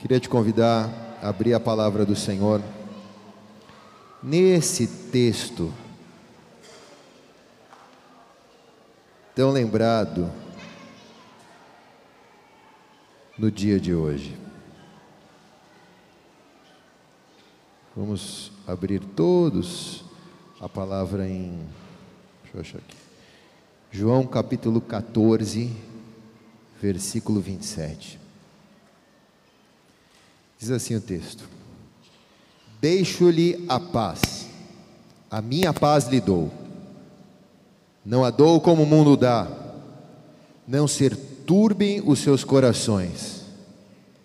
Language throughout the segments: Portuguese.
Queria te convidar a abrir a palavra do Senhor. Nesse texto, tão lembrado no dia de hoje. Vamos abrir todos a palavra em. Deixa eu achar aqui. João capítulo 14, versículo 27. Diz assim o texto: Deixo-lhe a paz, a minha paz lhe dou. Não a dou como o mundo dá. Não se turbem os seus corações,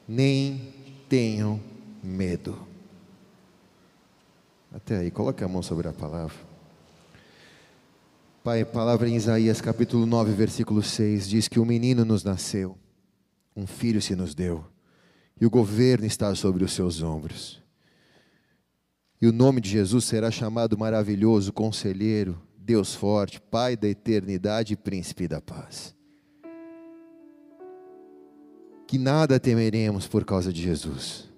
nem tenham medo. Até aí, coloque a mão sobre a palavra. Pai, a palavra em Isaías capítulo 9, versículo 6 diz que um menino nos nasceu, um filho se nos deu e o governo está sobre os seus ombros. E o nome de Jesus será chamado maravilhoso, conselheiro, Deus forte, Pai da eternidade e príncipe da paz. Que nada temeremos por causa de Jesus.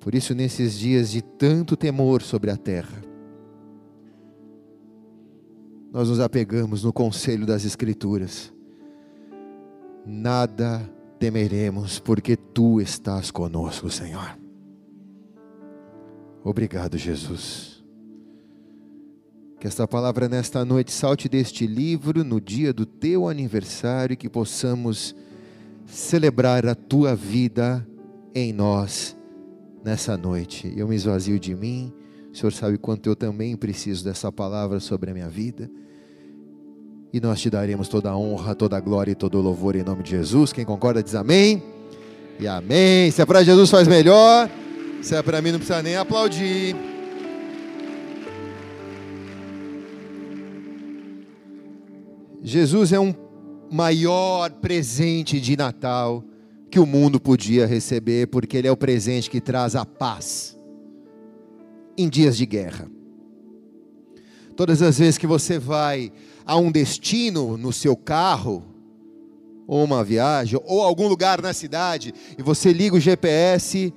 Por isso, nesses dias de tanto temor sobre a terra, nós nos apegamos no conselho das Escrituras. Nada temeremos temeremos, porque tu estás conosco, Senhor. Obrigado, Jesus. Que esta palavra nesta noite salte deste livro no dia do teu aniversário, que possamos celebrar a tua vida em nós nessa noite. Eu me esvazio de mim, o Senhor sabe quanto eu também preciso dessa palavra sobre a minha vida e nós te daremos toda a honra, toda a glória e todo o louvor em nome de Jesus. Quem concorda diz amém. E amém. Se é para Jesus faz melhor. Se é para mim não precisa nem aplaudir. Jesus é um maior presente de Natal que o mundo podia receber, porque ele é o presente que traz a paz em dias de guerra. Todas as vezes que você vai a um destino no seu carro, ou uma viagem, ou algum lugar na cidade, e você liga o GPS,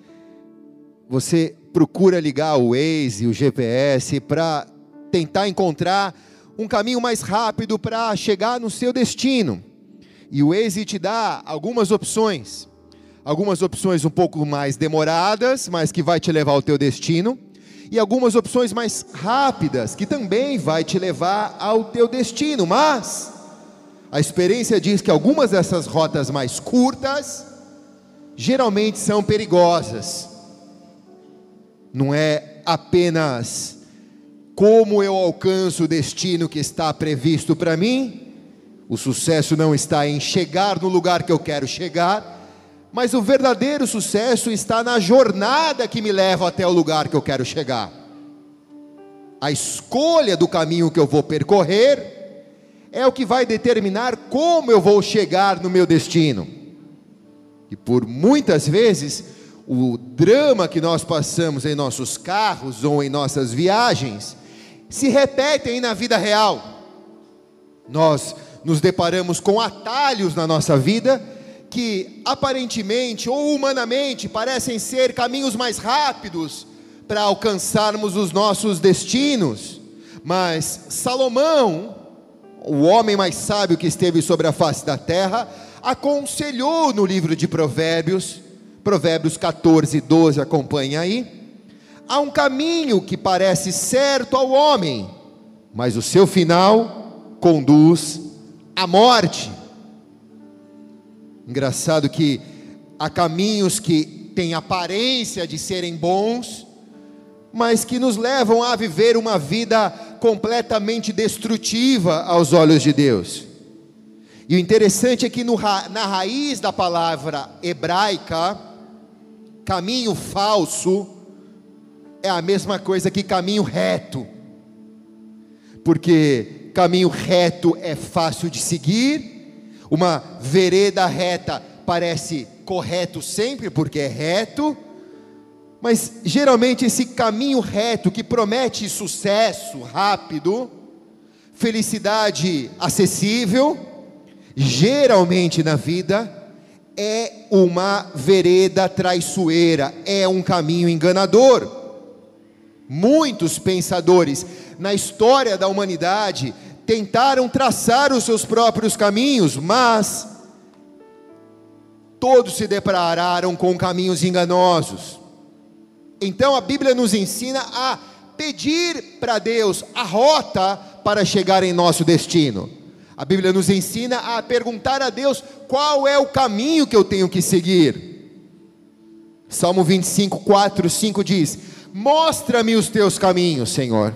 você procura ligar o Waze, o GPS, para tentar encontrar um caminho mais rápido para chegar no seu destino. E o Waze te dá algumas opções. Algumas opções um pouco mais demoradas, mas que vai te levar ao teu destino e algumas opções mais rápidas que também vai te levar ao teu destino, mas a experiência diz que algumas dessas rotas mais curtas geralmente são perigosas. Não é apenas como eu alcanço o destino que está previsto para mim. O sucesso não está em chegar no lugar que eu quero chegar, mas o verdadeiro sucesso está na jornada que me leva até o lugar que eu quero chegar. A escolha do caminho que eu vou percorrer é o que vai determinar como eu vou chegar no meu destino. E por muitas vezes, o drama que nós passamos em nossos carros ou em nossas viagens se repetem na vida real. Nós nos deparamos com atalhos na nossa vida que aparentemente ou humanamente parecem ser caminhos mais rápidos para alcançarmos os nossos destinos, mas Salomão, o homem mais sábio que esteve sobre a face da terra, aconselhou no livro de Provérbios, Provérbios 14, 12, acompanha aí. Há um caminho que parece certo ao homem, mas o seu final conduz à morte. Engraçado que há caminhos que têm aparência de serem bons, mas que nos levam a viver uma vida completamente destrutiva aos olhos de Deus. E o interessante é que no, na raiz da palavra hebraica, caminho falso é a mesma coisa que caminho reto. Porque caminho reto é fácil de seguir, uma vereda reta parece correto sempre, porque é reto, mas geralmente esse caminho reto que promete sucesso rápido, felicidade acessível, geralmente na vida, é uma vereda traiçoeira, é um caminho enganador. Muitos pensadores na história da humanidade tentaram traçar os seus próprios caminhos, mas todos se depararam com caminhos enganosos. Então a Bíblia nos ensina a pedir para Deus a rota para chegar em nosso destino. A Bíblia nos ensina a perguntar a Deus qual é o caminho que eu tenho que seguir. Salmo 25, 4, 5 diz: Mostra-me os teus caminhos, Senhor,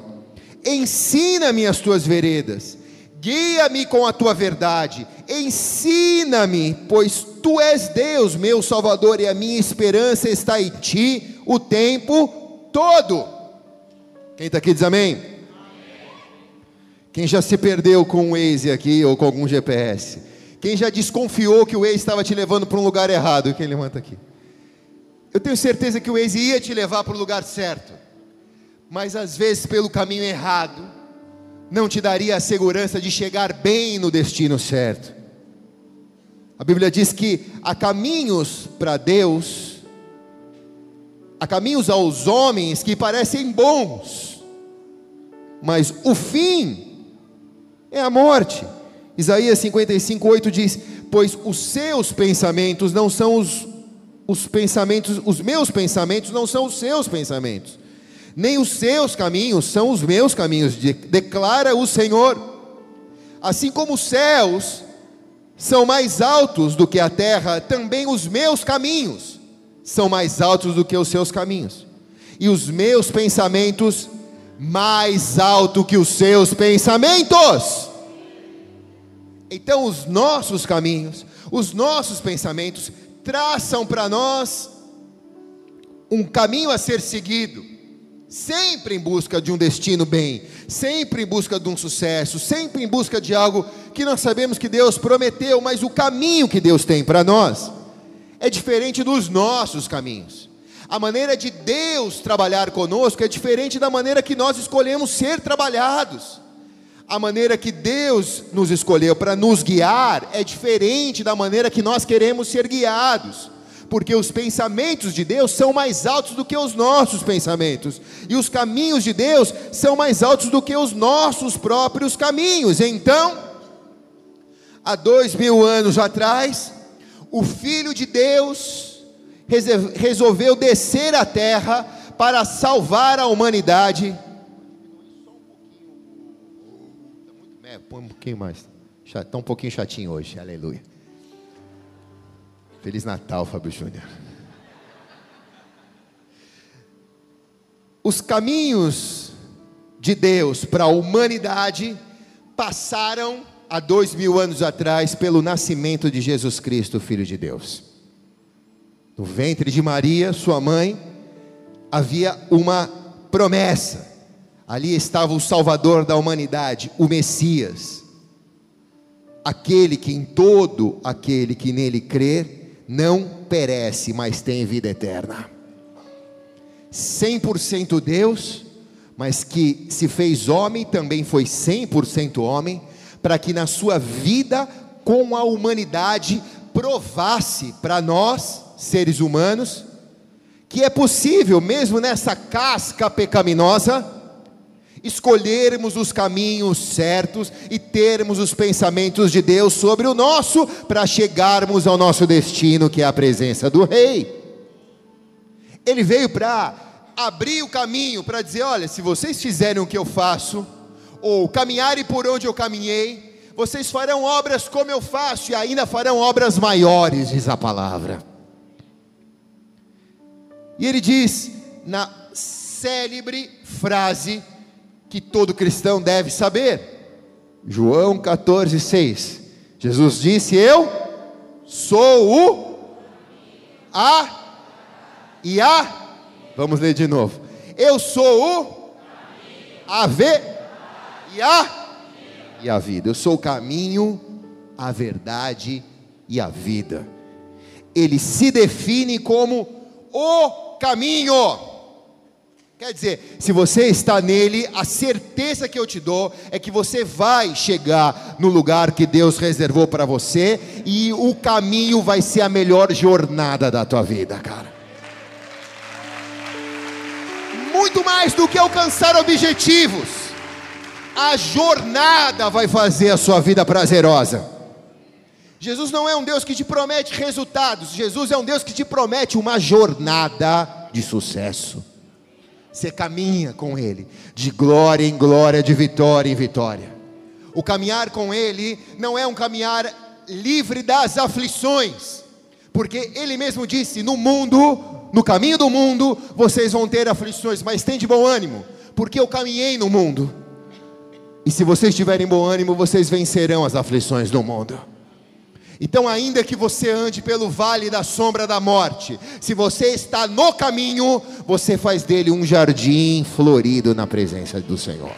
ensina-me as tuas veredas, guia-me com a tua verdade, ensina-me, pois tu és Deus, meu Salvador, e a minha esperança está em ti o tempo todo. Quem está aqui diz amém? Quem já se perdeu com o Waze aqui ou com algum GPS? Quem já desconfiou que o Waze estava te levando para um lugar errado? Quem levanta aqui? Eu tenho certeza que o Waze ia te levar para o lugar certo, mas às vezes pelo caminho errado, não te daria a segurança de chegar bem no destino certo. A Bíblia diz que há caminhos para Deus, há caminhos aos homens que parecem bons, mas o fim é a morte. Isaías 55, 8 diz: Pois os seus pensamentos não são os, os pensamentos, os meus pensamentos não são os seus pensamentos, nem os seus caminhos são os meus caminhos, declara o Senhor. Assim como os céus são mais altos do que a terra, também os meus caminhos são mais altos do que os seus caminhos, e os meus pensamentos mais alto que os seus pensamentos. Então, os nossos caminhos, os nossos pensamentos, traçam para nós um caminho a ser seguido, sempre em busca de um destino bem, sempre em busca de um sucesso, sempre em busca de algo que nós sabemos que Deus prometeu, mas o caminho que Deus tem para nós é diferente dos nossos caminhos. A maneira de Deus trabalhar conosco é diferente da maneira que nós escolhemos ser trabalhados. A maneira que Deus nos escolheu para nos guiar é diferente da maneira que nós queremos ser guiados. Porque os pensamentos de Deus são mais altos do que os nossos pensamentos, e os caminhos de Deus são mais altos do que os nossos próprios caminhos. Então, há dois mil anos atrás, o Filho de Deus, resolveu descer à terra para salvar a humanidade. É, põe um pouquinho mais. Está um pouquinho chatinho hoje, aleluia. Feliz Natal, Fábio Júnior. Os caminhos de Deus para a humanidade passaram há dois mil anos atrás pelo nascimento de Jesus Cristo, Filho de Deus. No ventre de Maria, sua mãe, havia uma promessa. Ali estava o Salvador da humanidade, o Messias. Aquele que em todo aquele que nele crer não perece, mas tem vida eterna. 100% Deus, mas que se fez homem, também foi 100% homem, para que na sua vida com a humanidade provasse para nós seres humanos, que é possível, mesmo nessa casca pecaminosa, escolhermos os caminhos certos e termos os pensamentos de Deus sobre o nosso, para chegarmos ao nosso destino, que é a presença do Rei. Ele veio para abrir o caminho, para dizer: olha, se vocês fizerem o que eu faço, ou caminharem por onde eu caminhei, vocês farão obras como eu faço, e ainda farão obras maiores, diz a palavra. E ele diz na célebre frase que todo cristão deve saber, João 14, 6. Jesus disse: Eu sou o a e a. Vamos ler de novo. Eu sou o a ver e a e a vida. Eu sou o caminho, a verdade e a vida. Ele se define como o caminho. Quer dizer, se você está nele, a certeza que eu te dou é que você vai chegar no lugar que Deus reservou para você e o caminho vai ser a melhor jornada da tua vida, cara. Muito mais do que alcançar objetivos, a jornada vai fazer a sua vida prazerosa. Jesus não é um Deus que te promete resultados, Jesus é um Deus que te promete uma jornada de sucesso. Você caminha com Ele, de glória em glória, de vitória em vitória. O caminhar com Ele não é um caminhar livre das aflições, porque Ele mesmo disse: no mundo, no caminho do mundo, vocês vão ter aflições, mas tem de bom ânimo, porque eu caminhei no mundo. E se vocês tiverem bom ânimo, vocês vencerão as aflições do mundo. Então, ainda que você ande pelo vale da sombra da morte, se você está no caminho, você faz dele um jardim florido na presença do Senhor.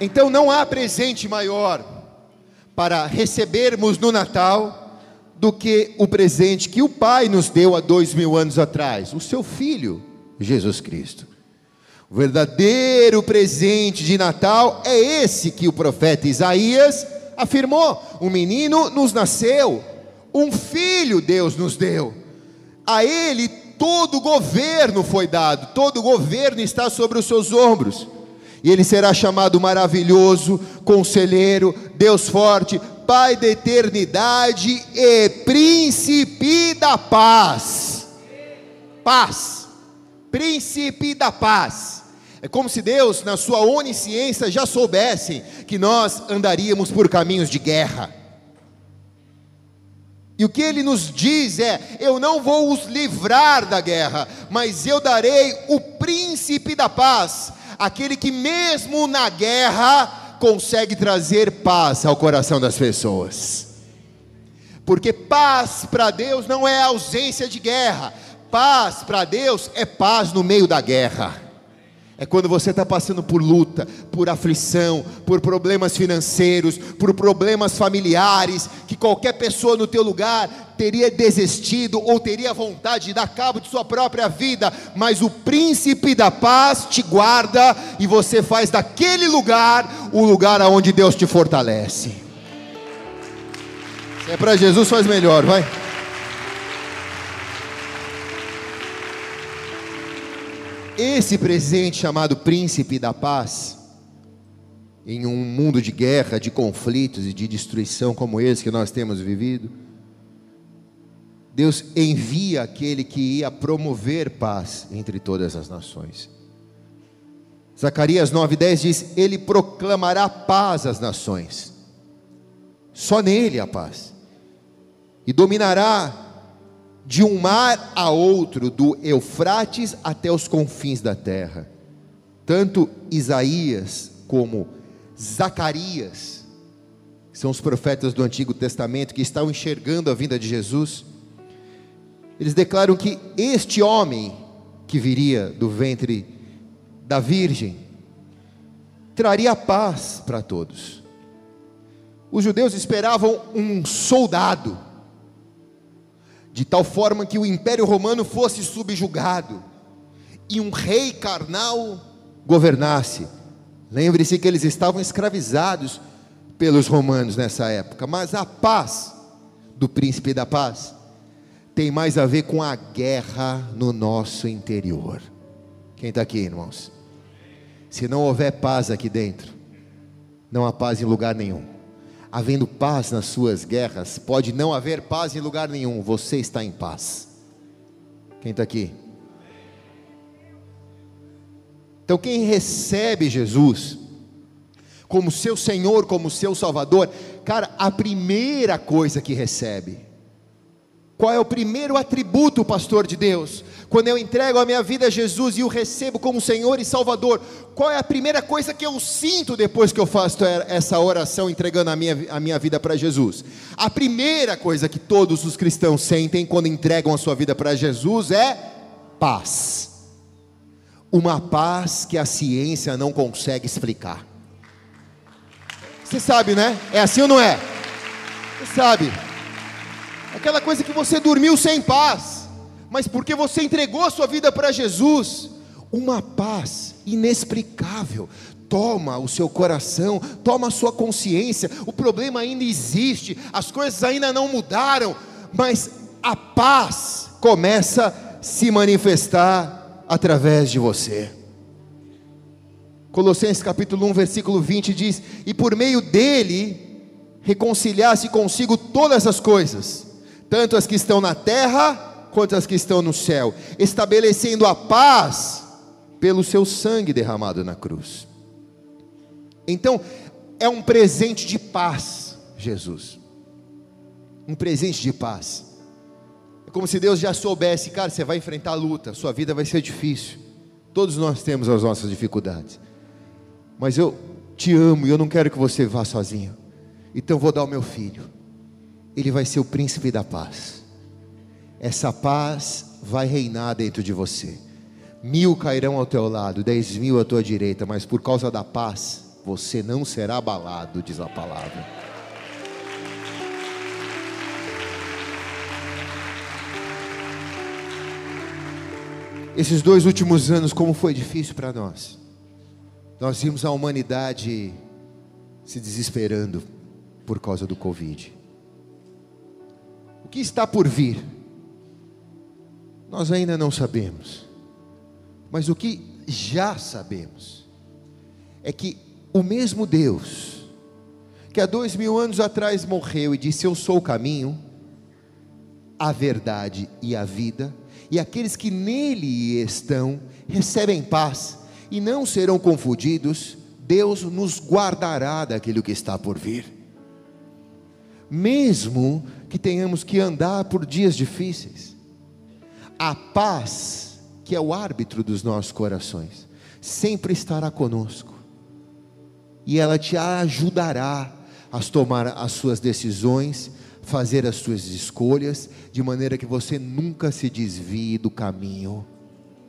Então, não há presente maior para recebermos no Natal do que o presente que o Pai nos deu há dois mil anos atrás, o seu Filho, Jesus Cristo. O verdadeiro presente de Natal é esse que o profeta Isaías afirmou: um menino nos nasceu, um filho Deus nos deu. A ele todo o governo foi dado, todo o governo está sobre os seus ombros. E ele será chamado maravilhoso, conselheiro, Deus forte, Pai da eternidade e príncipe da paz. Paz. Príncipe da paz. É como se Deus, na sua onisciência, já soubesse que nós andaríamos por caminhos de guerra. E o que ele nos diz é: eu não vou os livrar da guerra, mas eu darei o príncipe da paz, aquele que, mesmo na guerra, consegue trazer paz ao coração das pessoas. Porque paz para Deus não é ausência de guerra, paz para Deus é paz no meio da guerra. É quando você está passando por luta, por aflição, por problemas financeiros, por problemas familiares, que qualquer pessoa no teu lugar teria desistido ou teria vontade de dar cabo de sua própria vida, mas o príncipe da paz te guarda e você faz daquele lugar o lugar aonde Deus te fortalece. Se é para Jesus, faz melhor, vai. Esse presente chamado Príncipe da Paz, em um mundo de guerra, de conflitos e de destruição como esse que nós temos vivido, Deus envia aquele que ia promover paz entre todas as nações. Zacarias 9,10 diz: Ele proclamará paz às nações, só nele a paz, e dominará de um mar a outro, do Eufrates até os confins da terra. Tanto Isaías como Zacarias, que são os profetas do Antigo Testamento que estão enxergando a vinda de Jesus, eles declaram que este homem que viria do ventre da Virgem traria paz para todos. Os judeus esperavam um soldado de tal forma que o império romano fosse subjugado e um rei carnal governasse. Lembre-se que eles estavam escravizados pelos romanos nessa época, mas a paz do príncipe da paz tem mais a ver com a guerra no nosso interior. Quem está aqui, irmãos? Se não houver paz aqui dentro, não há paz em lugar nenhum havendo paz nas suas guerras, pode não haver paz em lugar nenhum, você está em paz. Quem está aqui? Então, quem recebe Jesus como seu Senhor, como seu Salvador, cara, a primeira coisa que recebe qual é o primeiro atributo, pastor de Deus? Quando eu entrego a minha vida a Jesus e o recebo como Senhor e Salvador, qual é a primeira coisa que eu sinto depois que eu faço essa oração entregando a minha, a minha vida para Jesus? A primeira coisa que todos os cristãos sentem quando entregam a sua vida para Jesus é paz. Uma paz que a ciência não consegue explicar. Você sabe, né? É assim ou não é? Você sabe. Aquela coisa que você dormiu sem paz, mas porque você entregou a sua vida para Jesus, uma paz inexplicável toma o seu coração, toma a sua consciência. O problema ainda existe, as coisas ainda não mudaram, mas a paz começa a se manifestar através de você. Colossenses capítulo 1, versículo 20 diz: E por meio dele reconciliasse consigo todas as coisas, tanto as que estão na terra quanto as que estão no céu, estabelecendo a paz pelo seu sangue derramado na cruz. Então, é um presente de paz, Jesus. Um presente de paz. É como se Deus já soubesse, cara, você vai enfrentar a luta, sua vida vai ser difícil. Todos nós temos as nossas dificuldades mas eu te amo e eu não quero que você vá sozinho. Então vou dar o meu filho. Ele vai ser o príncipe da paz. Essa paz vai reinar dentro de você. Mil cairão ao teu lado, dez mil à tua direita, mas por causa da paz, você não será abalado, diz a palavra. Esses dois últimos anos, como foi difícil para nós. Nós vimos a humanidade se desesperando por causa do Covid. Que está por vir? Nós ainda não sabemos. Mas o que já sabemos é que o mesmo Deus, que há dois mil anos atrás morreu e disse: Eu sou o caminho, a verdade e a vida, e aqueles que nele estão recebem paz e não serão confundidos, Deus nos guardará daquilo que está por vir. Mesmo que tenhamos que andar por dias difíceis, a paz, que é o árbitro dos nossos corações, sempre estará conosco, e ela te ajudará a tomar as suas decisões, fazer as suas escolhas, de maneira que você nunca se desvie do caminho,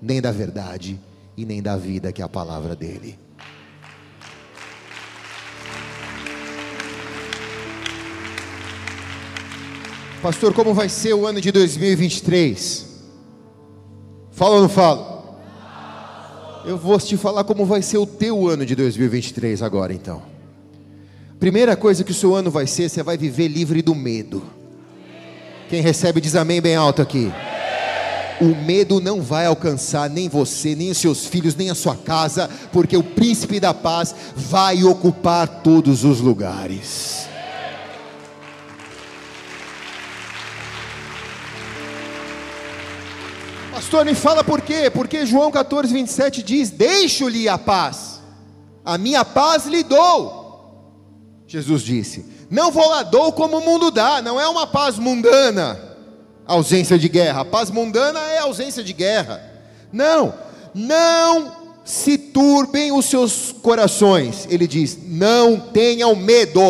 nem da verdade e nem da vida que é a palavra dele. Pastor, como vai ser o ano de 2023? Fala ou não falo? Eu vou te falar como vai ser o teu ano de 2023 agora então. Primeira coisa que o seu ano vai ser, você vai viver livre do medo. Quem recebe diz amém bem alto aqui o medo não vai alcançar nem você, nem os seus filhos, nem a sua casa, porque o príncipe da paz vai ocupar todos os lugares. Pastor, me fala por quê? Porque João 14, 27 diz: Deixo-lhe a paz, a minha paz lhe dou. Jesus disse: Não vou lá dou como o mundo dá, não é uma paz mundana ausência de guerra. Paz mundana é ausência de guerra. Não, não se turbem os seus corações. Ele diz: não tenham medo.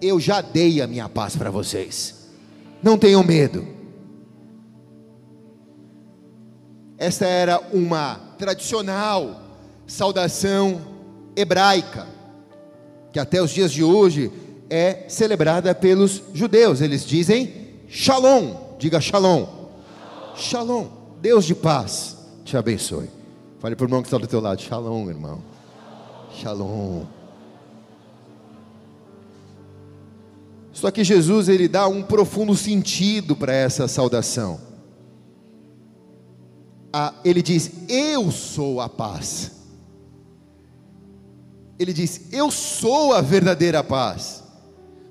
Eu já dei a minha paz para vocês. Não tenham medo. Esta era uma tradicional saudação hebraica, que até os dias de hoje é celebrada pelos judeus. Eles dizem Shalom. Diga shalom. Shalom. Deus de paz te abençoe. Fale para o irmão que está do teu lado. Shalom, irmão. Shalom. Só que Jesus ele dá um profundo sentido para essa saudação. Ele diz: Eu sou a paz. Ele diz: Eu sou a verdadeira paz.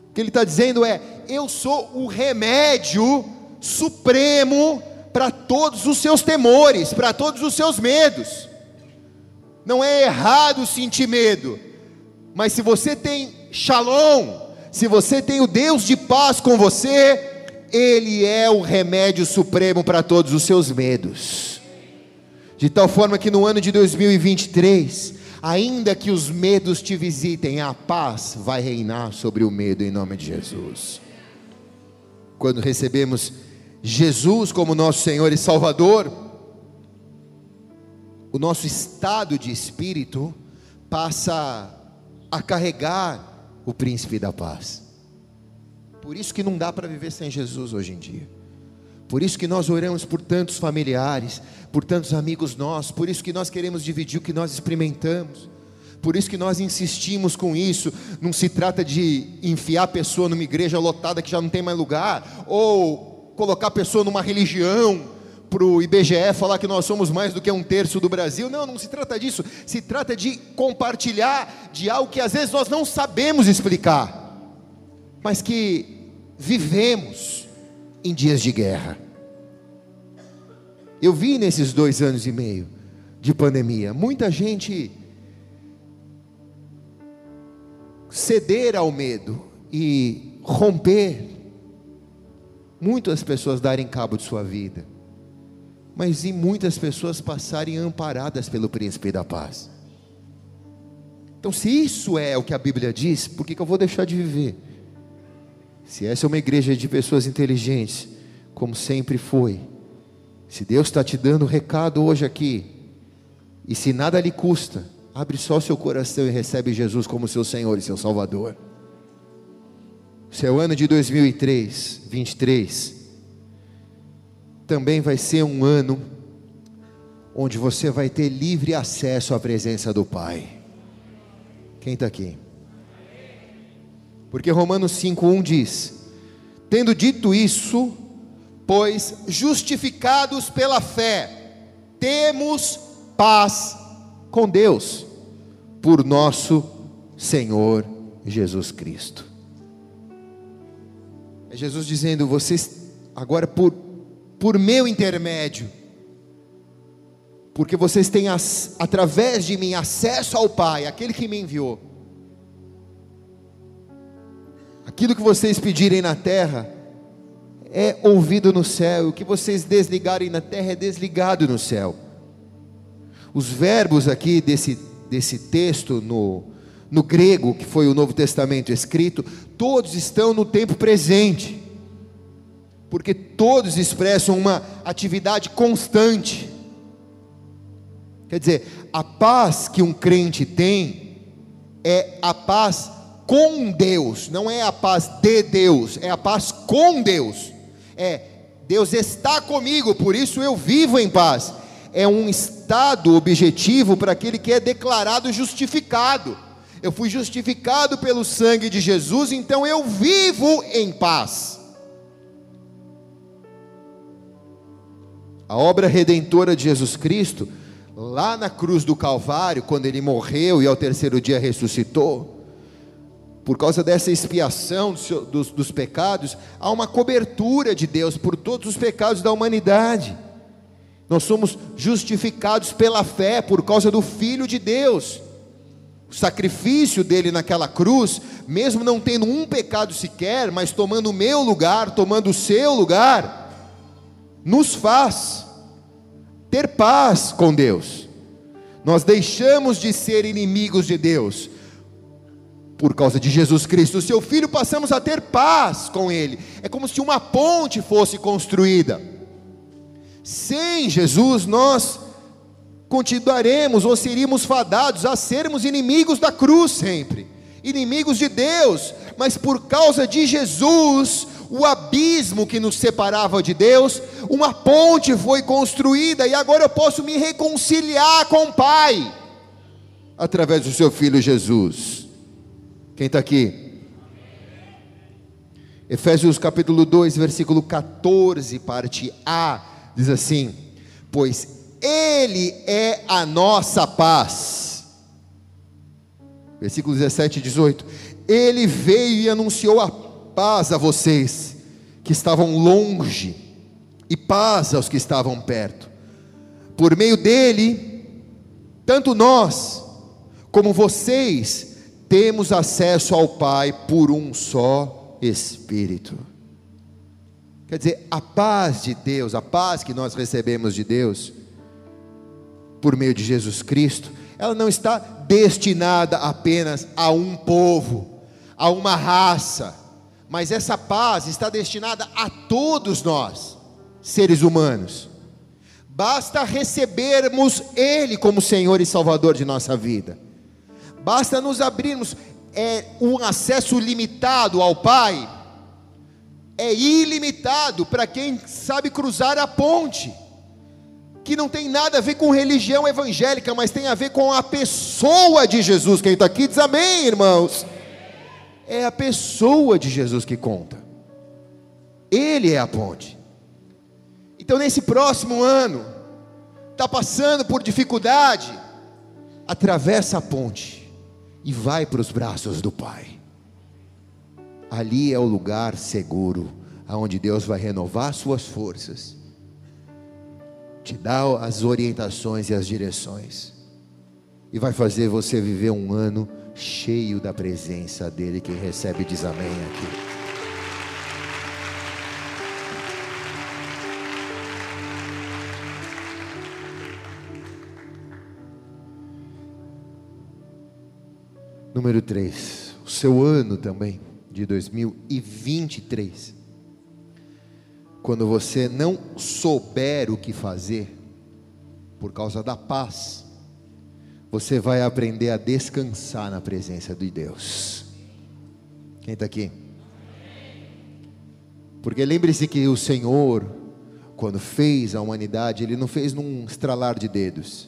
O que ele está dizendo é: Eu sou o remédio supremo para todos os seus temores, para todos os seus medos. Não é errado sentir medo, mas se você tem shalom, se você tem o Deus de paz com você, Ele é o remédio supremo para todos os seus medos. De tal forma que no ano de 2023, ainda que os medos te visitem, a paz vai reinar sobre o medo em nome de Jesus. Quando recebemos Jesus como nosso Senhor e Salvador, o nosso estado de espírito passa a carregar o príncipe da paz. Por isso que não dá para viver sem Jesus hoje em dia. Por isso que nós oramos por tantos familiares, por tantos amigos nossos, por isso que nós queremos dividir o que nós experimentamos. Por isso que nós insistimos com isso. Não se trata de enfiar a pessoa numa igreja lotada que já não tem mais lugar, ou colocar a pessoa numa religião para o IBGE falar que nós somos mais do que um terço do Brasil. Não, não se trata disso. Se trata de compartilhar de algo que às vezes nós não sabemos explicar, mas que vivemos em dias de guerra. Eu vi nesses dois anos e meio de pandemia muita gente ceder ao medo e romper, muitas pessoas darem cabo de sua vida, mas e muitas pessoas passarem amparadas pelo príncipe da paz. Então, se isso é o que a Bíblia diz, por que, que eu vou deixar de viver? Se essa é uma igreja de pessoas inteligentes, como sempre foi, se Deus está te dando recado hoje aqui, e se nada lhe custa, Abre só seu coração e recebe Jesus como seu Senhor e seu Salvador. Seu ano de 2003, 23, também vai ser um ano onde você vai ter livre acesso à presença do Pai. Quem está aqui? Porque Romanos 5,1 diz: Tendo dito isso, pois justificados pela fé, temos paz com Deus, por nosso Senhor Jesus Cristo. É Jesus dizendo: vocês, agora por, por meu intermédio, porque vocês têm as, através de mim acesso ao Pai, aquele que me enviou. Aquilo que vocês pedirem na terra é ouvido no céu, o que vocês desligarem na terra é desligado no céu. Os verbos aqui desse, desse texto no, no grego, que foi o Novo Testamento escrito, todos estão no tempo presente, porque todos expressam uma atividade constante. Quer dizer, a paz que um crente tem é a paz com Deus, não é a paz de Deus, é a paz com Deus. É Deus está comigo, por isso eu vivo em paz é um estado objetivo para aquele que é declarado justificado. Eu fui justificado pelo sangue de Jesus, então eu vivo em paz. A obra redentora de Jesus Cristo, lá na cruz do Calvário, quando ele morreu e ao terceiro dia ressuscitou, por causa dessa expiação dos, dos, dos pecados, há uma cobertura de Deus por todos os pecados da humanidade. Nós somos justificados pela fé por causa do Filho de Deus. O sacrifício dele naquela cruz, mesmo não tendo um pecado sequer, mas tomando o meu lugar, tomando o seu lugar, nos faz ter paz com Deus. Nós deixamos de ser inimigos de Deus. Por causa de Jesus Cristo, seu Filho, passamos a ter paz com Ele. É como se uma ponte fosse construída. Sem Jesus, nós continuaremos ou seríamos fadados a sermos inimigos da cruz sempre, inimigos de Deus, mas por causa de Jesus, o abismo que nos separava de Deus, uma ponte foi construída e agora eu posso me reconciliar com o Pai, através do seu Filho Jesus. Quem está aqui? Efésios capítulo 2, versículo 14, parte A diz assim: Pois Ele é a nossa paz. Versículo 17 e 18: Ele veio e anunciou a paz a vocês que estavam longe, e paz aos que estavam perto. Por meio dele, tanto nós como vocês temos acesso ao Pai por um só Espírito. Quer dizer, a paz de Deus, a paz que nós recebemos de Deus, por meio de Jesus Cristo, ela não está destinada apenas a um povo, a uma raça, mas essa paz está destinada a todos nós, seres humanos. Basta recebermos Ele como Senhor e Salvador de nossa vida, basta nos abrirmos é, um acesso limitado ao Pai é ilimitado para quem sabe cruzar a ponte, que não tem nada a ver com religião evangélica, mas tem a ver com a pessoa de Jesus. Quem está aqui diz amém, irmãos. É a pessoa de Jesus que conta, Ele é a ponte. Então, nesse próximo ano, está passando por dificuldade, atravessa a ponte e vai para os braços do Pai. Ali é o lugar seguro, aonde Deus vai renovar suas forças, te dar as orientações e as direções, e vai fazer você viver um ano cheio da presença dEle. Quem recebe diz amém aqui. Número 3, o seu ano também, de 2023. Quando você não souber o que fazer, por causa da paz, você vai aprender a descansar na presença de Deus. Quem está aqui? Porque lembre-se que o Senhor, quando fez a humanidade, Ele não fez num estralar de dedos,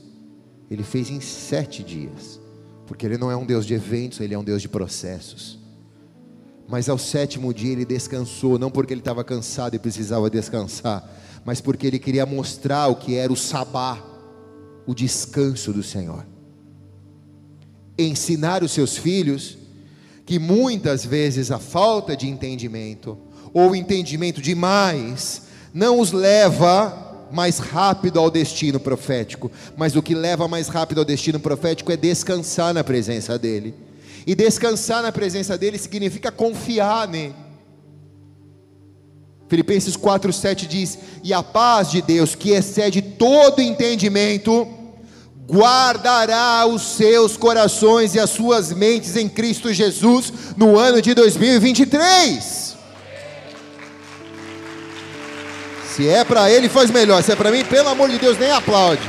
Ele fez em sete dias. Porque Ele não é um Deus de eventos, Ele é um Deus de processos. Mas ao sétimo dia ele descansou, não porque ele estava cansado e precisava descansar, mas porque ele queria mostrar o que era o sabá, o descanso do Senhor. Ensinar os seus filhos que muitas vezes a falta de entendimento, ou entendimento demais, não os leva mais rápido ao destino profético, mas o que leva mais rápido ao destino profético é descansar na presença dEle. E descansar na presença dEle significa confiar nele. Filipenses 4,7 diz: E a paz de Deus, que excede todo entendimento, guardará os seus corações e as suas mentes em Cristo Jesus no ano de 2023. Se é para ele, faz melhor. Se é para mim, pelo amor de Deus, nem aplaude.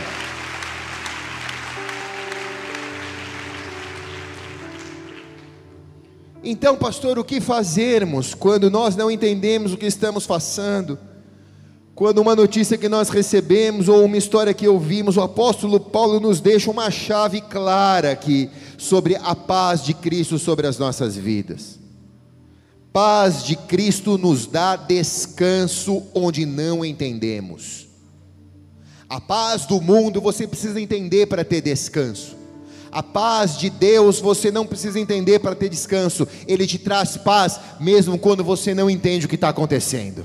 Então, pastor, o que fazermos quando nós não entendemos o que estamos passando? Quando uma notícia que nós recebemos ou uma história que ouvimos, o apóstolo Paulo nos deixa uma chave clara aqui sobre a paz de Cristo sobre as nossas vidas paz de Cristo nos dá descanso onde não entendemos. A paz do mundo você precisa entender para ter descanso. A paz de Deus você não precisa entender para ter descanso. Ele te traz paz mesmo quando você não entende o que está acontecendo.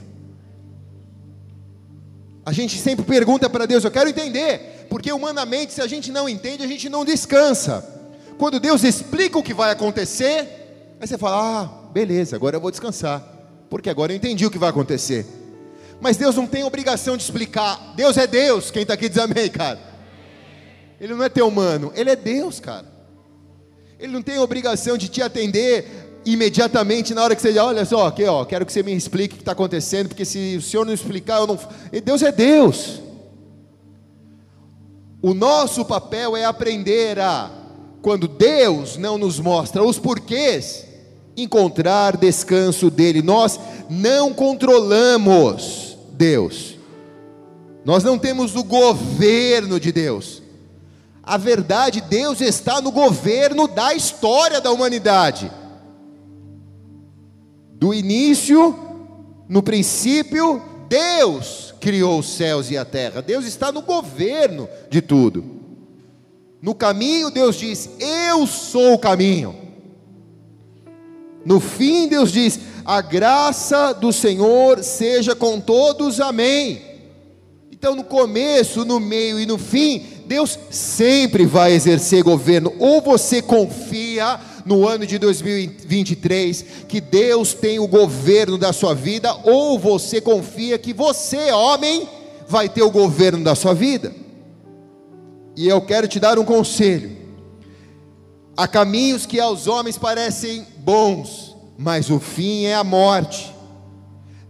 A gente sempre pergunta para Deus, eu quero entender, porque humanamente, se a gente não entende, a gente não descansa. Quando Deus explica o que vai acontecer, aí você fala: Ah, beleza, agora eu vou descansar, porque agora eu entendi o que vai acontecer. Mas Deus não tem obrigação de explicar. Deus é Deus, quem está aqui diz amém, cara. Ele não é teu humano, ele é Deus, cara. Ele não tem obrigação de te atender imediatamente na hora que você diz, olha só, aqui, ó, quero que você me explique o que está acontecendo, porque se o Senhor não explicar, eu não. Deus é Deus. O nosso papel é aprender a, quando Deus não nos mostra os porquês, encontrar descanso dele. Nós não controlamos Deus. Nós não temos o governo de Deus. A verdade, Deus está no governo da história da humanidade. Do início, no princípio, Deus criou os céus e a terra. Deus está no governo de tudo. No caminho, Deus diz: Eu sou o caminho. No fim, Deus diz: a graça do Senhor seja com todos, amém. Então, no começo, no meio e no fim, Deus sempre vai exercer governo. Ou você confia no ano de 2023 que Deus tem o governo da sua vida, ou você confia que você, homem, vai ter o governo da sua vida. E eu quero te dar um conselho. Há caminhos que aos homens parecem bons, mas o fim é a morte.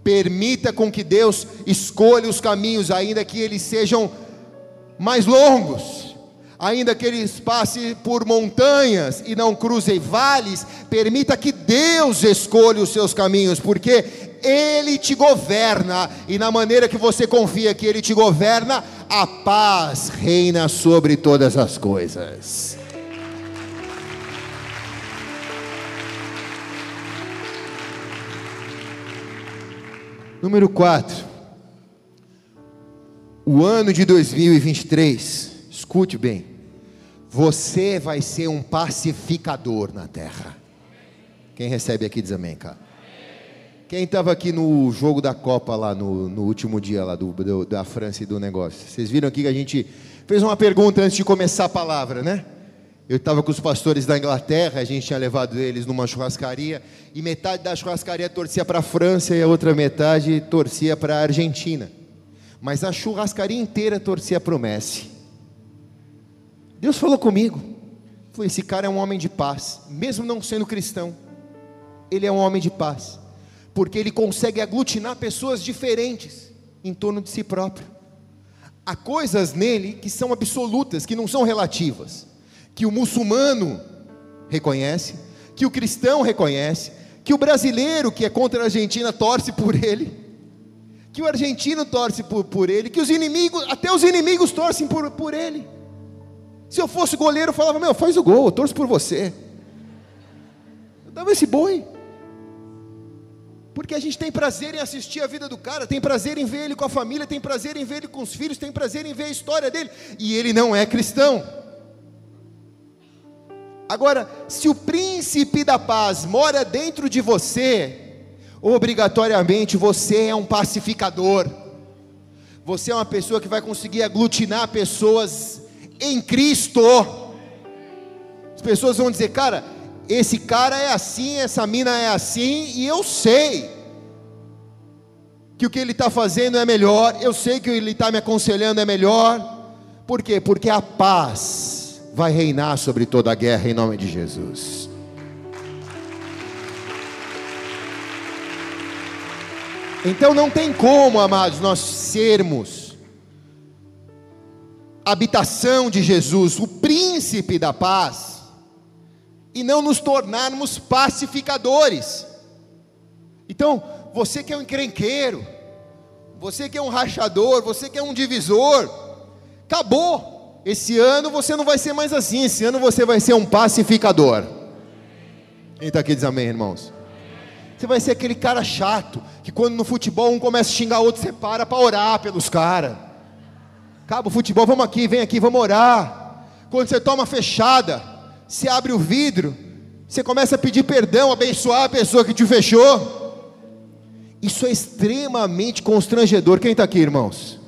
Permita com que Deus escolha os caminhos, ainda que eles sejam mais longos, ainda que eles passem por montanhas e não cruzem vales, permita que Deus escolha os seus caminhos, porque Ele te governa, e na maneira que você confia que Ele te governa, a paz reina sobre todas as coisas. Número 4. O ano de 2023, escute bem. Você vai ser um pacificador na terra. Quem recebe aqui diz amém, cara. Quem estava aqui no jogo da Copa lá no, no último dia lá do, do, da França e do negócio? Vocês viram aqui que a gente fez uma pergunta antes de começar a palavra, né? Eu estava com os pastores da Inglaterra, a gente tinha levado eles numa churrascaria, e metade da churrascaria torcia para a França e a outra metade torcia para a Argentina. Mas a churrascaria inteira torcia para o Messi. Deus falou comigo. Falou: esse cara é um homem de paz, mesmo não sendo cristão. Ele é um homem de paz, porque ele consegue aglutinar pessoas diferentes em torno de si próprio. Há coisas nele que são absolutas, que não são relativas que o muçulmano reconhece, que o cristão reconhece, que o brasileiro que é contra a Argentina torce por ele, que o argentino torce por, por ele, que os inimigos, até os inimigos torcem por, por ele. Se eu fosse goleiro, eu falava: Meu, faz o gol, eu torço por você. Eu dava esse boi. Porque a gente tem prazer em assistir a vida do cara, tem prazer em ver ele com a família, tem prazer em ver ele com os filhos, tem prazer em ver a história dele, e ele não é cristão. Agora, se o príncipe da paz mora dentro de você, obrigatoriamente você é um pacificador. Você é uma pessoa que vai conseguir aglutinar pessoas em Cristo. As pessoas vão dizer, cara, esse cara é assim, essa mina é assim, e eu sei que o que ele está fazendo é melhor, eu sei que ele está me aconselhando é melhor. Por quê? Porque a paz vai reinar sobre toda a guerra em nome de Jesus. Então não tem como, amados, nós sermos habitação de Jesus, o príncipe da paz, e não nos tornarmos pacificadores. Então, você que é um encrenqueiro, você que é um rachador, você que é um divisor, acabou. Esse ano você não vai ser mais assim, esse ano você vai ser um pacificador. Quem está aqui diz amém, irmãos? Você vai ser aquele cara chato, que quando no futebol um começa a xingar o outro, você para para orar pelos caras. Acaba o futebol, vamos aqui, vem aqui, vamos orar. Quando você toma fechada, se abre o vidro, você começa a pedir perdão, abençoar a pessoa que te fechou. Isso é extremamente constrangedor. Quem está aqui, irmãos?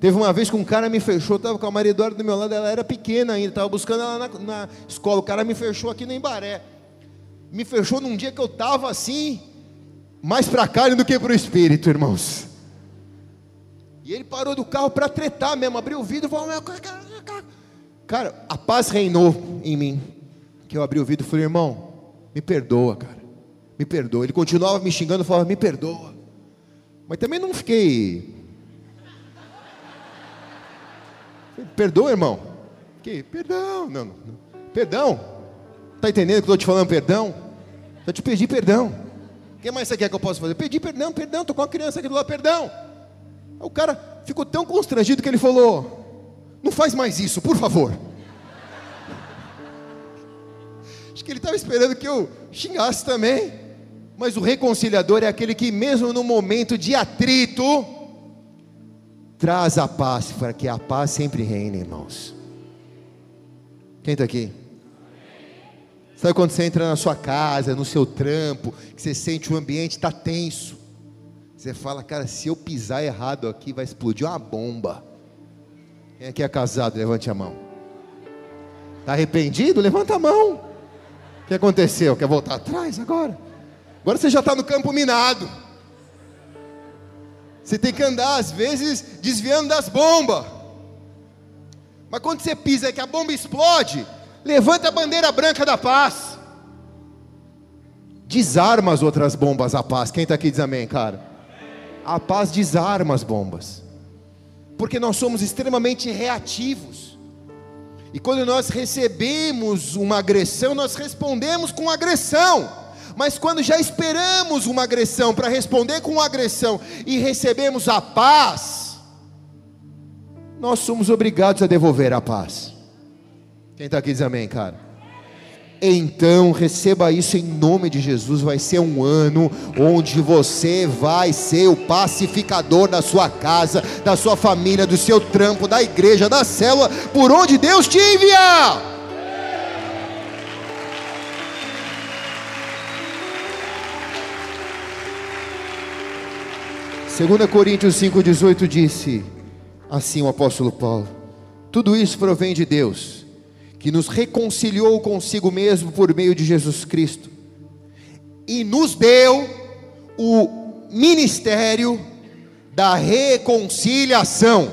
Teve uma vez que um cara me fechou, estava com a Maria Eduarda do meu lado, ela era pequena ainda, estava buscando ela na, na, escola. O cara me fechou aqui no Embaré. Me fechou num dia que eu estava assim, mais para a carne do que para o espírito, irmãos. E ele parou do carro para tretar mesmo, abriu o vidro e falou: Cara, a paz reinou em mim. Que eu abri o vidro e falei: Irmão, me perdoa, cara, me perdoa. Ele continuava me xingando, falava: Me perdoa. Mas também não fiquei Perdoa, irmão. Que? Perdão. Não, não. Perdão. Está entendendo que eu estou te falando perdão? Eu te pedi perdão. O que mais você quer que eu possa fazer? Pedi perdão, perdão. Estou com uma criança aqui do lado, perdão. O cara ficou tão constrangido que ele falou: Não faz mais isso, por favor. Acho que ele estava esperando que eu xingasse também. Mas o reconciliador é aquele que, mesmo no momento de atrito, Traz a paz, para que a paz sempre reine, irmãos. Quem está aqui? Sabe quando você entra na sua casa, no seu trampo, que você sente o ambiente está tenso? Você fala, cara, se eu pisar errado aqui, vai explodir uma bomba. Quem aqui é casado? Levante a mão. Está arrependido? Levanta a mão. O que aconteceu? Quer voltar atrás agora? Agora você já está no campo minado. Você tem que andar, às vezes, desviando das bombas. Mas quando você pisa que a bomba explode, levanta a bandeira branca da paz. Desarma as outras bombas a paz. Quem está aqui diz amém, cara? A paz desarma as bombas. Porque nós somos extremamente reativos. E quando nós recebemos uma agressão, nós respondemos com agressão. Mas quando já esperamos uma agressão para responder com agressão e recebemos a paz, nós somos obrigados a devolver a paz. Quem está aqui diz amém, cara? Então receba isso em nome de Jesus. Vai ser um ano onde você vai ser o pacificador da sua casa, da sua família, do seu trampo, da igreja, da célula, por onde Deus te enviar. Segunda Coríntios 5:18 disse assim o apóstolo Paulo: Tudo isso provém de Deus que nos reconciliou consigo mesmo por meio de Jesus Cristo e nos deu o ministério da reconciliação.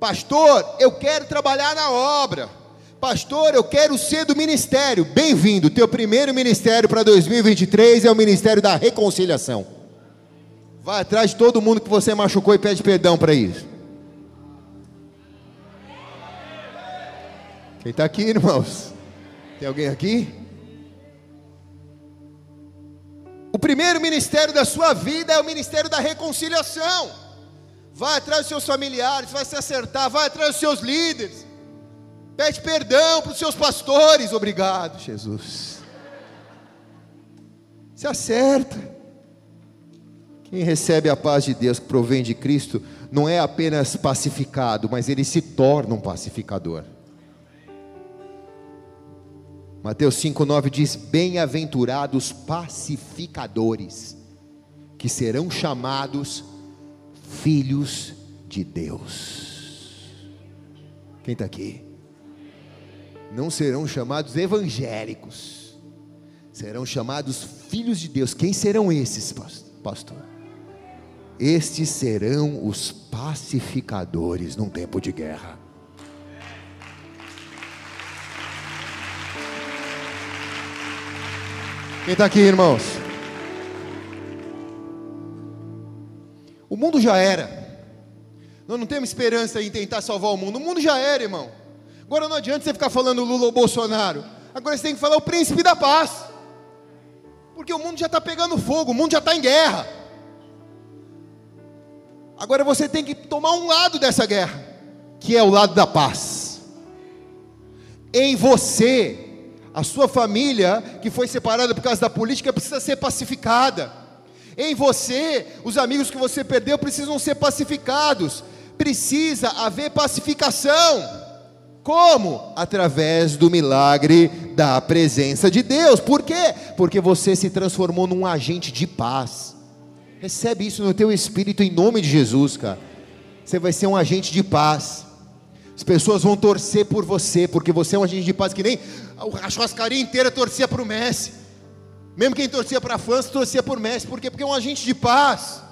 Pastor, eu quero trabalhar na obra. Pastor, eu quero ser do ministério. Bem-vindo. Teu primeiro ministério para 2023 é o ministério da reconciliação. Vai atrás de todo mundo que você machucou e pede perdão para isso. Quem está aqui, irmãos? Tem alguém aqui? O primeiro ministério da sua vida é o ministério da reconciliação. Vai atrás dos seus familiares, vai se acertar, vai atrás dos seus líderes. Pede perdão para os seus pastores. Obrigado, Jesus. Se acerta. Quem recebe a paz de Deus que provém de Cristo não é apenas pacificado, mas ele se torna um pacificador. Mateus 5,9 diz: Bem-aventurados pacificadores, que serão chamados filhos de Deus. Quem está aqui? Não serão chamados evangélicos, serão chamados filhos de Deus. Quem serão esses, pastor? Estes serão os pacificadores num tempo de guerra. Quem está aqui, irmãos? O mundo já era. Nós não temos esperança em tentar salvar o mundo. O mundo já era, irmão. Agora não adianta você ficar falando Lula ou Bolsonaro. Agora você tem que falar o príncipe da paz. Porque o mundo já está pegando fogo, o mundo já está em guerra. Agora você tem que tomar um lado dessa guerra, que é o lado da paz. Em você a sua família, que foi separada por causa da política, precisa ser pacificada. Em você, os amigos que você perdeu precisam ser pacificados. Precisa haver pacificação. Como? Através do milagre da presença de Deus. Por quê? Porque você se transformou num agente de paz. Recebe isso no teu espírito em nome de Jesus, cara. Você vai ser um agente de paz. As pessoas vão torcer por você, porque você é um agente de paz que nem a churrascaria inteira torcia para o Messi. Mesmo quem torcia para a França torcia por Messi. Por quê? Porque é um agente de paz.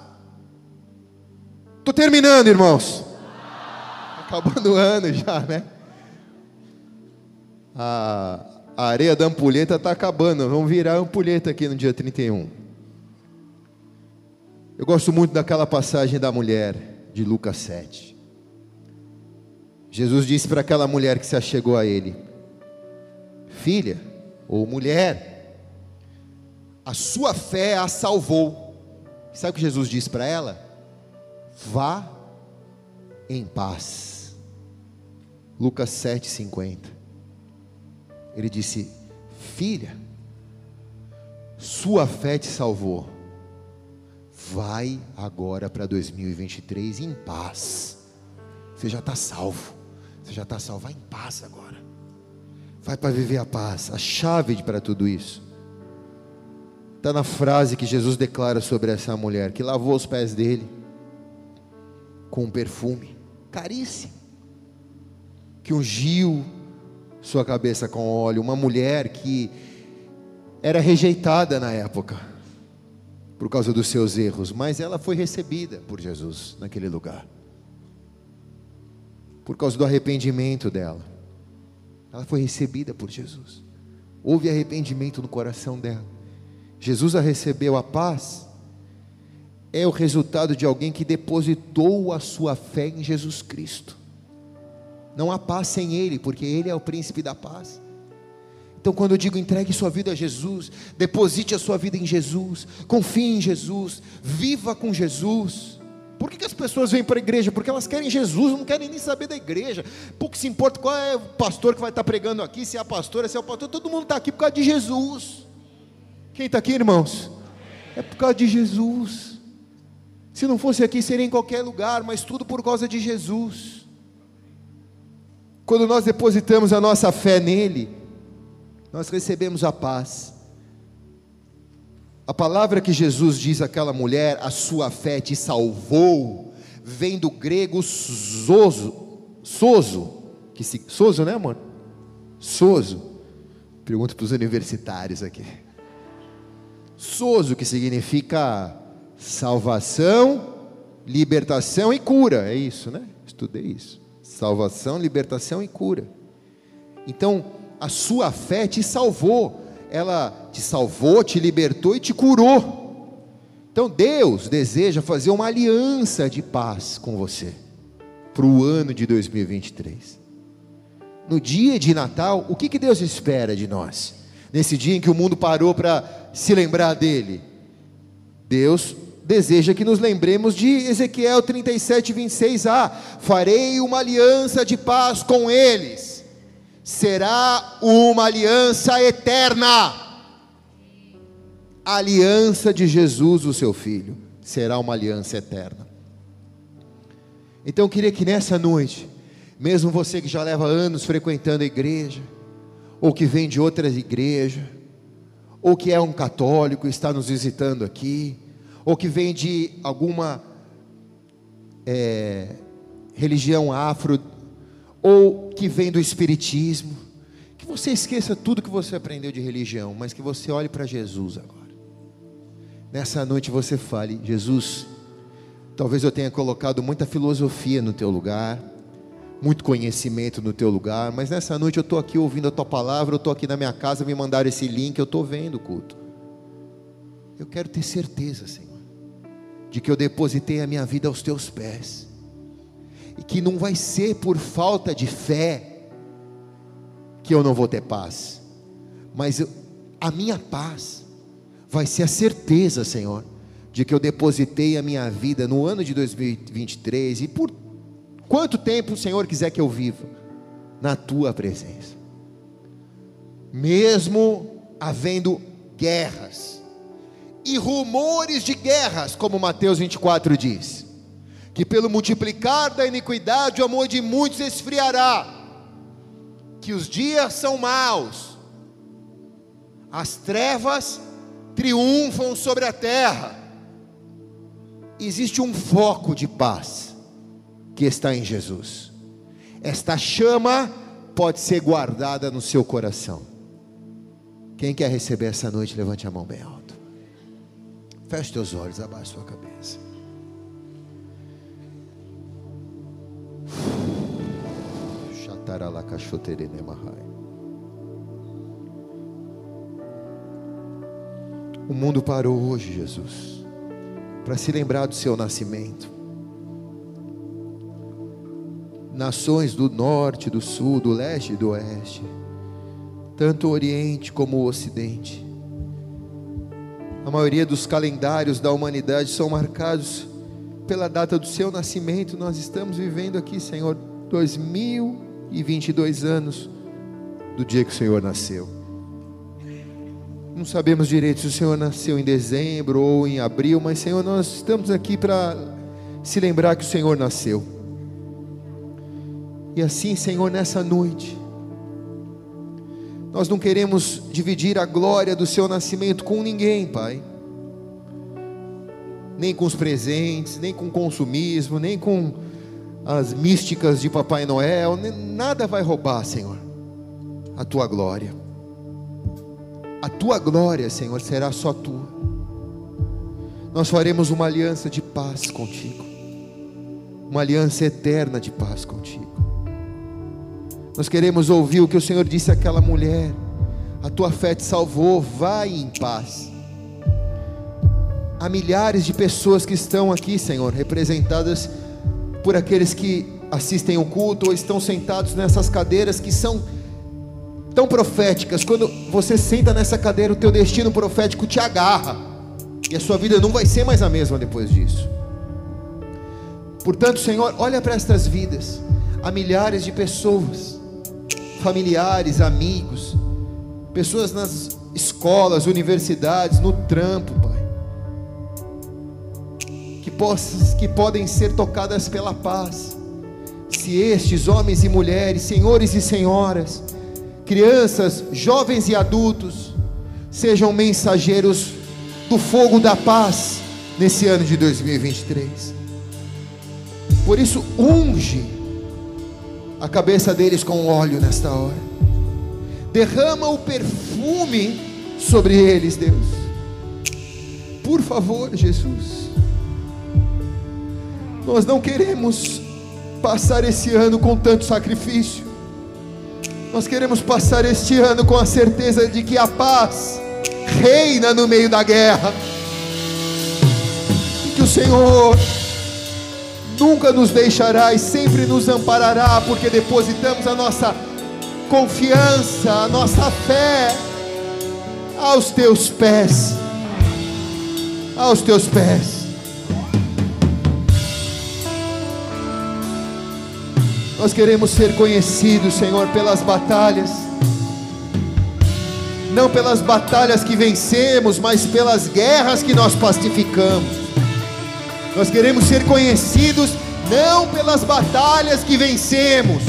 Estou terminando, irmãos. Acabando o ano já, né? A, areia da ampulheta está acabando. Vamos virar a ampulheta aqui no dia 31. Eu gosto muito daquela passagem da mulher de Lucas 7. Jesus disse para aquela mulher que se achegou a ele: Filha ou mulher, a sua fé a salvou. Sabe o que Jesus disse para ela? Vá em paz. Lucas 7,50. Ele disse: Filha, sua fé te salvou. Vai agora para 2023 em paz. Você já está salvo. Você já está salvo. Vai em paz agora. Vai para viver a paz. A chave para tudo isso está na frase que Jesus declara sobre essa mulher que lavou os pés dele com um perfume caríssimo, que ungiu sua cabeça com óleo. Uma mulher que era rejeitada na época por causa dos seus erros, mas ela foi recebida por Jesus naquele lugar por causa do arrependimento dela. Ela foi recebida por Jesus. Houve arrependimento no coração dela. Jesus a recebeu a paz. É o resultado de alguém que depositou a sua fé em Jesus Cristo. Não há paz sem Ele, porque Ele é o príncipe da paz. Então, quando eu digo entregue sua vida a Jesus, deposite a sua vida em Jesus, confie em Jesus, viva com Jesus. Por que, que as pessoas vêm para a igreja? Porque elas querem Jesus, não querem nem saber da igreja. Pouco se importa qual é o pastor que vai estar pregando aqui, se é a pastora, se é o pastor, todo mundo está aqui por causa de Jesus. Quem está aqui, irmãos? É por causa de Jesus. Se não fosse aqui, seria em qualquer lugar, mas tudo por causa de Jesus. Quando nós depositamos a nossa fé nele, nós recebemos a paz. A palavra que Jesus diz àquela mulher, a sua fé te salvou, vem do grego soso, soso, que se, soso, né, amor? Soso. Pergunto para os universitários aqui. Soso, que significa salvação, libertação e cura, é isso, né? Estudei isso. Salvação, libertação e cura. Então, a sua fé te salvou, ela te salvou, te libertou e te curou. Então Deus deseja fazer uma aliança de paz com você para o ano de 2023. No dia de Natal, o que, que Deus espera de nós? Nesse dia em que o mundo parou para se lembrar dele, Deus deseja que nos lembremos de Ezequiel 37, 26a: ah, farei uma aliança de paz com eles será uma aliança eterna. A aliança de Jesus, o seu filho, será uma aliança eterna. Então eu queria que nessa noite, mesmo você que já leva anos frequentando a igreja, ou que vem de outras igrejas, ou que é um católico e está nos visitando aqui, ou que vem de alguma é, religião afro ou que vem do Espiritismo. Que você esqueça tudo que você aprendeu de religião, mas que você olhe para Jesus agora. Nessa noite você fale: Jesus, talvez eu tenha colocado muita filosofia no teu lugar, muito conhecimento no teu lugar, mas nessa noite eu estou aqui ouvindo a tua palavra, eu estou aqui na minha casa, me mandaram esse link, eu estou vendo o culto. Eu quero ter certeza, Senhor, de que eu depositei a minha vida aos teus pés e que não vai ser por falta de fé que eu não vou ter paz, mas eu, a minha paz vai ser a certeza, Senhor, de que eu depositei a minha vida no ano de 2023 e por quanto tempo o Senhor quiser que eu viva? Na tua presença, mesmo havendo guerras e rumores de guerras, como Mateus 24 diz que pelo multiplicar da iniquidade o amor de muitos esfriará, que os dias são maus, as trevas triunfam sobre a terra. Existe um foco de paz que está em Jesus. Esta chama pode ser guardada no seu coração. Quem quer receber essa noite, levante a mão bem alto. Feche teus olhos, abaixe sua cabeça. O mundo parou hoje, Jesus, para se lembrar do seu nascimento. Nações do norte, do sul, do leste e do oeste, tanto o oriente como o ocidente. A maioria dos calendários da humanidade são marcados pela data do seu nascimento. Nós estamos vivendo aqui, Senhor, 2000 e 22 anos do dia que o Senhor nasceu. Não sabemos direito se o Senhor nasceu em dezembro ou em abril, mas Senhor, nós estamos aqui para se lembrar que o Senhor nasceu. E assim, Senhor, nessa noite, nós não queremos dividir a glória do seu nascimento com ninguém, Pai. Nem com os presentes, nem com o consumismo, nem com as místicas de Papai Noel, nada vai roubar, Senhor, a tua glória. A tua glória, Senhor, será só tua. Nós faremos uma aliança de paz contigo, uma aliança eterna de paz contigo. Nós queremos ouvir o que o Senhor disse àquela mulher: a tua fé te salvou, vai em paz. Há milhares de pessoas que estão aqui, Senhor, representadas por aqueles que assistem o culto ou estão sentados nessas cadeiras que são tão proféticas, quando você senta nessa cadeira, o teu destino profético te agarra, e a sua vida não vai ser mais a mesma depois disso. Portanto, Senhor, olha para estas vidas, há milhares de pessoas, familiares, amigos, pessoas nas escolas, universidades, no trampo, Pai, possas, que podem ser tocadas pela paz, se estes homens e mulheres, senhores e senhoras, crianças, jovens e adultos, sejam mensageiros do fogo da paz nesse ano de 2023. Por isso, unge a cabeça deles com óleo nesta hora, derrama o perfume sobre eles, Deus. Por favor, Jesus, nós não queremos passar esse ano com tanto sacrifício. Nós queremos passar este ano com a certeza de que a paz reina no meio da guerra. E que o Senhor nunca nos deixará e sempre nos amparará, porque depositamos a nossa confiança, a nossa fé aos teus pés. Aos teus pés. Nós queremos ser conhecidos, Senhor, pelas batalhas, não pelas batalhas que vencemos, mas pelas guerras que nós pacificamos. Nós queremos ser conhecidos não pelas batalhas que vencemos,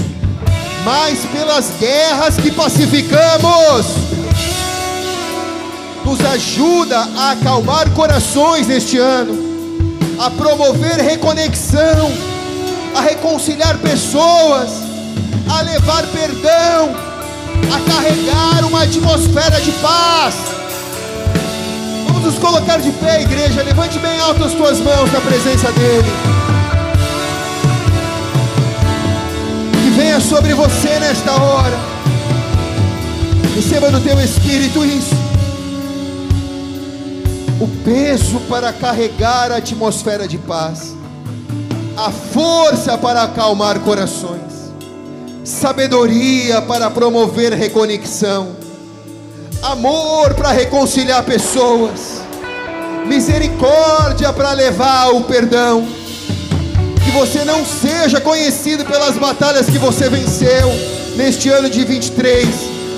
mas pelas guerras que pacificamos. Nos ajuda a acalmar corações neste ano, a promover reconexão a reconciliar pessoas, a levar perdão, a carregar uma atmosfera de paz. Vamos nos colocar de pé, igreja. Levante bem alto as tuas mãos na presença dEle. Que venha sobre você nesta hora. Receba no teu espírito isso. O peso para carregar a atmosfera de paz a força para acalmar corações, sabedoria para promover reconexão, amor para reconciliar pessoas, misericórdia para levar o perdão. Que você não seja conhecido pelas batalhas que você venceu neste ano de 23,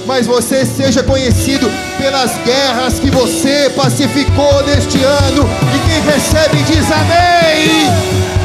mas você seja conhecido pelas guerras que você pacificou neste ano. E quem recebe diz amém.